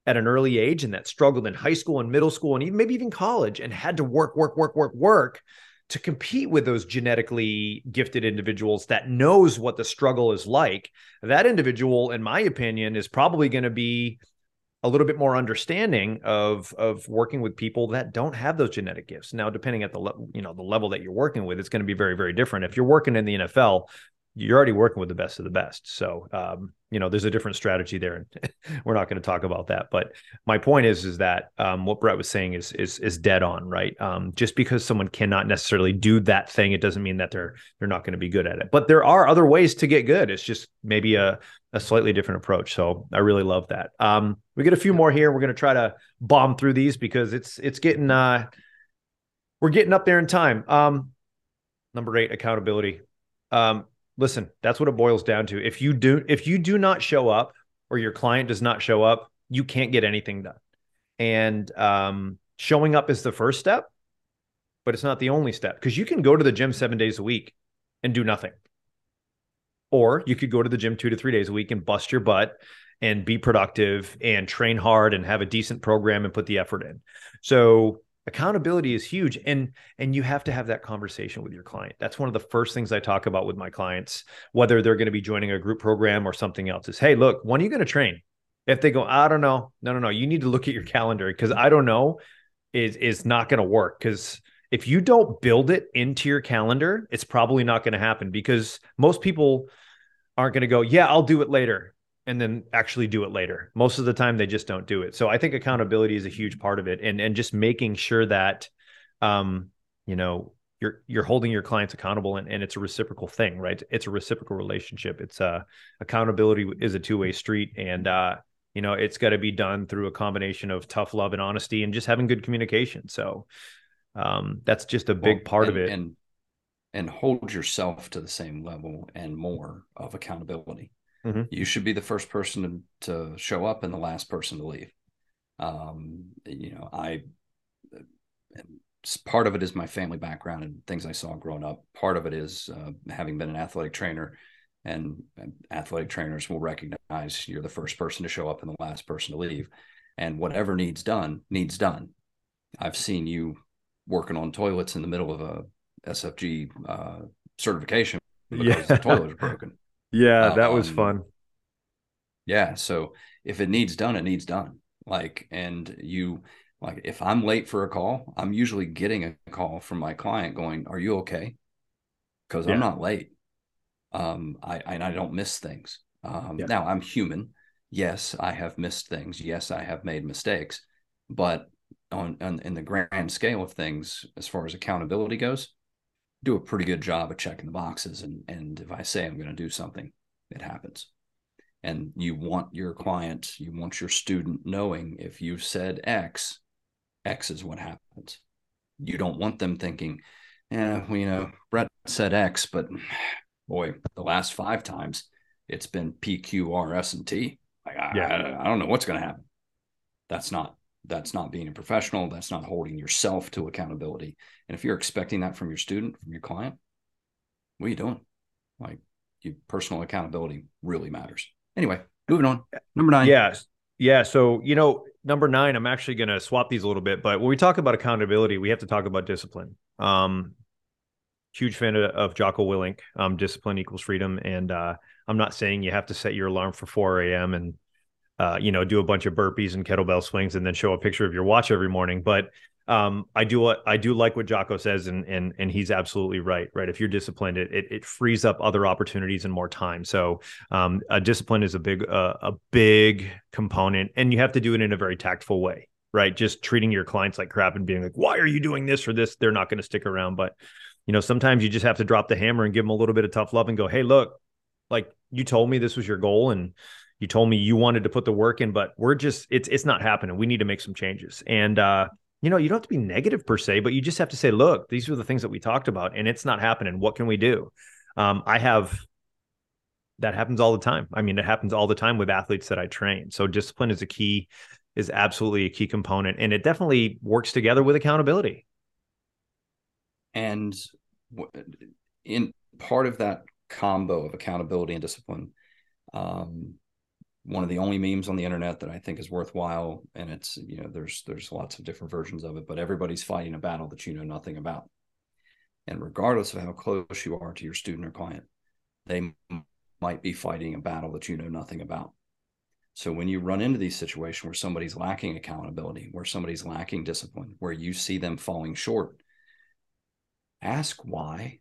at an early age and that struggled in high school and middle school and even maybe even college and had to work work work work work to compete with those genetically gifted individuals that knows what the struggle is like. That individual in my opinion is probably going to be a little bit more understanding of of working with people that don't have those genetic gifts. Now, depending at the le- you know the level that you're working with, it's going to be very very different. If you're working in the NFL, you're already working with the best of the best. So, um, you know, there's a different strategy there, and we're not going to talk about that. But my point is, is that um, what Brett was saying is is is dead on, right? Um, just because someone cannot necessarily do that thing, it doesn't mean that they're they're not going to be good at it. But there are other ways to get good. It's just maybe a a slightly different approach. So I really love that. Um, we get a few more here. We're going to try to bomb through these because it's it's getting uh, we're getting up there in time. Um, number eight, accountability. Um, listen, that's what it boils down to. If you do if you do not show up or your client does not show up, you can't get anything done. And um, showing up is the first step, but it's not the only step because you can go to the gym seven days a week and do nothing. Or you could go to the gym two to three days a week and bust your butt and be productive and train hard and have a decent program and put the effort in. So accountability is huge and and you have to have that conversation with your client. That's one of the first things i talk about with my clients whether they're going to be joining a group program or something else is hey look when are you going to train? If they go i don't know no no no you need to look at your calendar because i don't know is is not going to work. Because if you don't build it into your calendar it's probably not going to happen because most people aren't going to go yeah i'll do it later and then actually do it later. Most of the time they just don't do it. So I think accountability is a huge part of it and and just making sure that um you know you're you're holding your clients accountable and, and it's a reciprocal thing, right? It's a reciprocal relationship. It's uh accountability is a two-way street and uh you know it's got to be done through a combination of tough love and honesty and just having good communication. So um that's just a big part and, of it. And and hold yourself to the same level and more of accountability mm-hmm. you should be the first person to, to show up and the last person to leave. Um, you know, I part of it is my family background and things I saw growing up. Part of it is uh, having been an athletic trainer, and, and, athletic trainers will recognize you're the first person to show up and the last person to leave. and whatever needs done needs done. I've seen you working on toilets in the middle of a SFG uh, certification because yeah. the toilet was broken. Yeah, that um, was fun. Yeah, so if it needs done, it needs done. Like, and you like if I'm late for a call, I'm usually getting a call from my client going, "Are you okay?" Because yeah. I'm not late. Um, I and I don't miss things. Um, yeah. Now I'm human. Yes, I have missed things. Yes, I have made mistakes. But on, on in the grand scale of things, as far as accountability goes, do a pretty good job of checking the boxes. And and if I say I'm going to do something, it happens. And you want your client, you want your student knowing if you've said X, X is what happens. You don't want them thinking, yeah, well, you know, Brett said X, but boy, the last five times it's been P, Q, R, S, and T. Like, I, yeah. I, I don't know what's going to happen. That's not that's not being a professional. That's not holding yourself to accountability. And if you're expecting that from your student, from your client, what are you doing? Like, your personal accountability really matters. Anyway, moving on. Number nine. Yeah. Yeah. So, you know, number nine, I'm actually going to swap these a little bit, but when we talk about accountability, we have to talk about discipline. Um, huge fan of, of Jocko Willink. Um, discipline equals freedom. And uh, I'm not saying you have to set your alarm for 4 a.m. and, uh, you know, do a bunch of burpees and kettlebell swings and then show a picture of your watch every morning. But um, I do what I do like what Jocko says, and and and he's absolutely right. Right, if you're disciplined, it it, it frees up other opportunities and more time. So, um, a discipline is a big uh, a big component, and you have to do it in a very tactful way. Right, just treating your clients like crap and being like, "Why are you doing this or this?" They're not going to stick around. But you know, sometimes you just have to drop the hammer and give them a little bit of tough love and go, "Hey, look, like you told me this was your goal, and." You told me you wanted to put the work in but we're just it's it's not happening we need to make some changes and uh you know, you don't have to be negative per se, but you just have to say, look, these are the things that we talked about and it's not happening. What can we do? Um, I have that happens all the time. I mean, it happens all the time with athletes that I train. So discipline is a key, is absolutely a key component. And it definitely works together with accountability. And in part of that combo of accountability and discipline, um, one of the only memes on the internet that I think is worthwhile. And it's, you know, there's there's lots of different versions of it, but everybody's fighting a battle that you know nothing about. And regardless of how close you are to your student or client, they might be fighting a battle that you know nothing about. So when you run into these situations where somebody's lacking accountability, where somebody's lacking discipline, where you see them falling short, ask why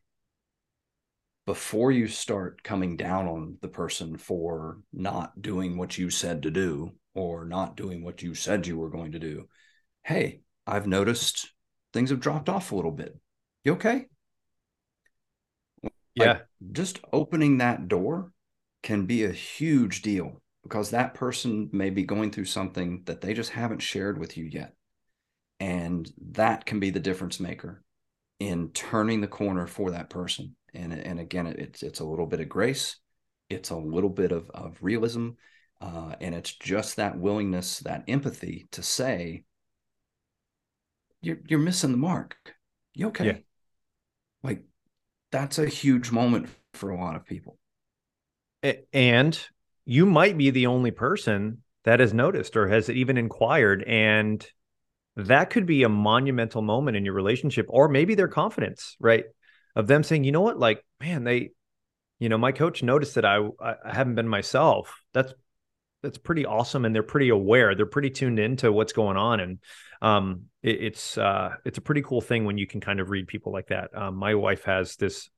before you start coming down on the person for not doing what you said to do or not doing what you said you were going to do, hey, I've noticed things have dropped off a little bit. You okay? Yeah. Like just opening that door can be a huge deal because that person may be going through something that they just haven't shared with you yet. And that can be the difference maker in turning the corner for that person and and again it's it's a little bit of grace. It's a little bit of of realism uh, and it's just that willingness that empathy to say you're you're missing the mark. You okay? Yeah. like that's a huge moment for a lot of people. And you might be the only person that has noticed or has even inquired and that could be a monumental moment in your relationship or maybe their confidence right of them saying, you know what, like, man, they, you know, my coach noticed that I I haven't been myself. That's that's pretty awesome, and they're pretty aware. They're pretty tuned into what's going on, and um, it, it's uh, it's a pretty cool thing when you can kind of read people like that. Um, my wife has this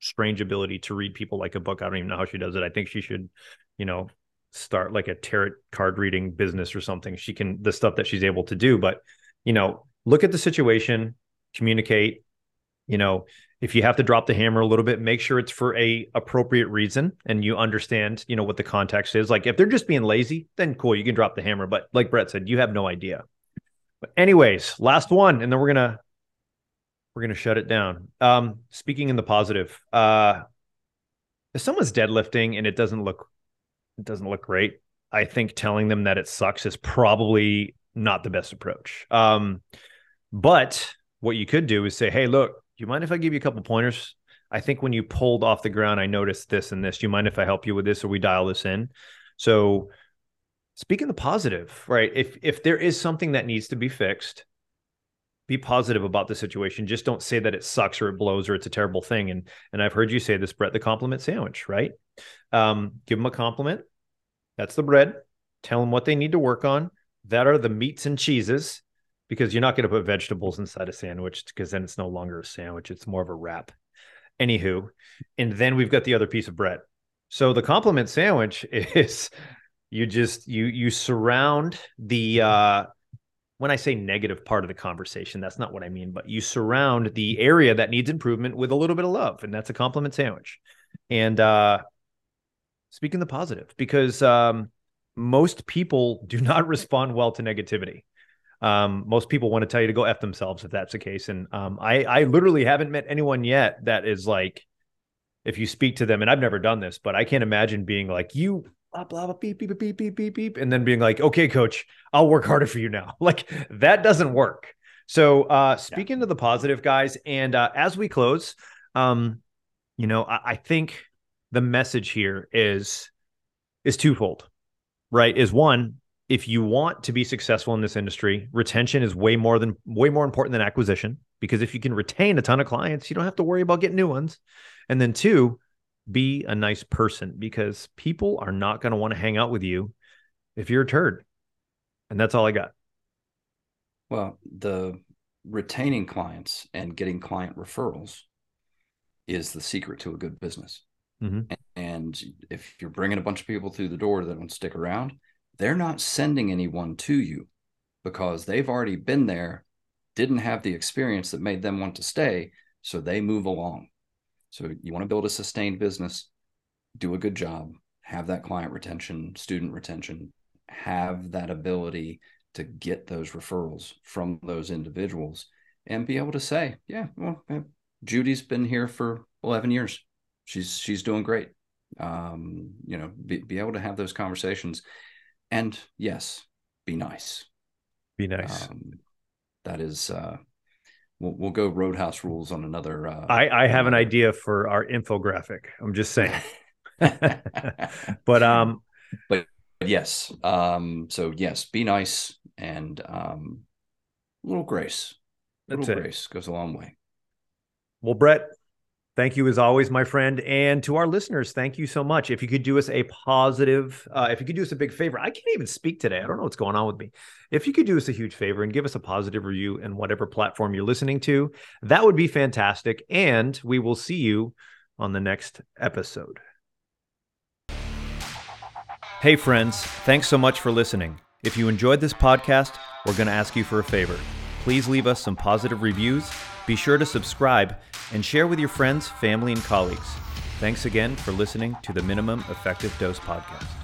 strange ability to read people like a book. I don't even know how she does it. I think she should, you know, start like a tarot card reading business or something. She can the stuff that she's able to do, but you know, look at the situation, communicate, you know, if you have to drop the hammer a little bit make sure it's for a appropriate reason and you understand you know what the context is. Like if they're just being lazy then cool you can drop the hammer. But like brett said you have no idea. But anyways last one and then we're gonna we're gonna shut it down. Um speaking in the positive uh if someone's deadlifting and it doesn't look it doesn't look great i think telling them that it sucks is probably not the best approach. Um but what you could do is say hey look you mind if I give you a couple pointers? I think when you pulled off the ground, I noticed this and this. Do you mind if I help you with this or we dial this in? So speaking the positive, right? If if there is something that needs to be fixed, be positive about the situation. Just don't say that it sucks or it blows or it's a terrible thing. And and I've heard you say this, Brett, the compliment sandwich, right? Um, give them a compliment. That's the bread. Tell them what they need to work on. That are the meats and cheeses, because you're not going to put vegetables inside a sandwich because then it's no longer a sandwich. It's more of a wrap. Anywho, and then we've got the other piece of bread. So the compliment sandwich is you just you you surround the uh when I say negative part of the conversation, that's not what I mean, but you surround the area that needs improvement with a little bit of love, and that's a compliment sandwich. And uh speaking the positive, because um most people do not respond well to negativity. Um, most people want to tell you to go f themselves if that's the case. And um, I I literally haven't met anyone yet that is like, if you speak to them, and I've never done this, but I can't imagine being like you blah blah blah beep beep beep beep beep beep and then being like okay coach i'll work harder for you now like that doesn't work so uh speaking yeah. to the positive guys and uh as we close um you know I, I think the message here is is twofold right is one if you want to be successful in this industry retention is way more than way more important than acquisition because if you can retain a ton of clients you don't have to worry about getting new ones and then two be a nice person because people are not going to want to hang out with you if you're a turd. And that's all I got. Well, the retaining clients and getting client referrals is the secret to a good business. Mm-hmm. And if you're bringing a bunch of people through the door that don't stick around, they're not sending anyone to you because they've already been there, didn't have the experience that made them want to stay. So they move along. So you want to build a sustained business, do a good job, have that client retention, student retention, have that ability to get those referrals from those individuals and be able to say, yeah, well, Judy's been here for 11 years. She's she's doing great. Um, you know, be, be able to have those conversations and yes, be nice. Be nice. Um, that is uh we'll, we'll go roadhouse rules on another uh, i i have an idea for our infographic. I'm just saying. But um but yes um so yes be nice and um a little grace. A little grace goes a long way. Well brett Thank you as always, my friend. And to our listeners, thank you so much. If you could do us a positive, uh, if you could do us a big favor, I can't even speak today. I don't know what's going on with me. If you could do us a huge favor and give us a positive review in whatever platform you're listening to, that would be fantastic. And we will see you on the next episode. Hey, friends, thanks so much for listening. If you enjoyed this podcast, we're going to ask you for a favor. Please leave us some positive reviews be sure to subscribe and share with your friends, family, and colleagues. Thanks again for listening to the Minimum Effective Dose Podcast.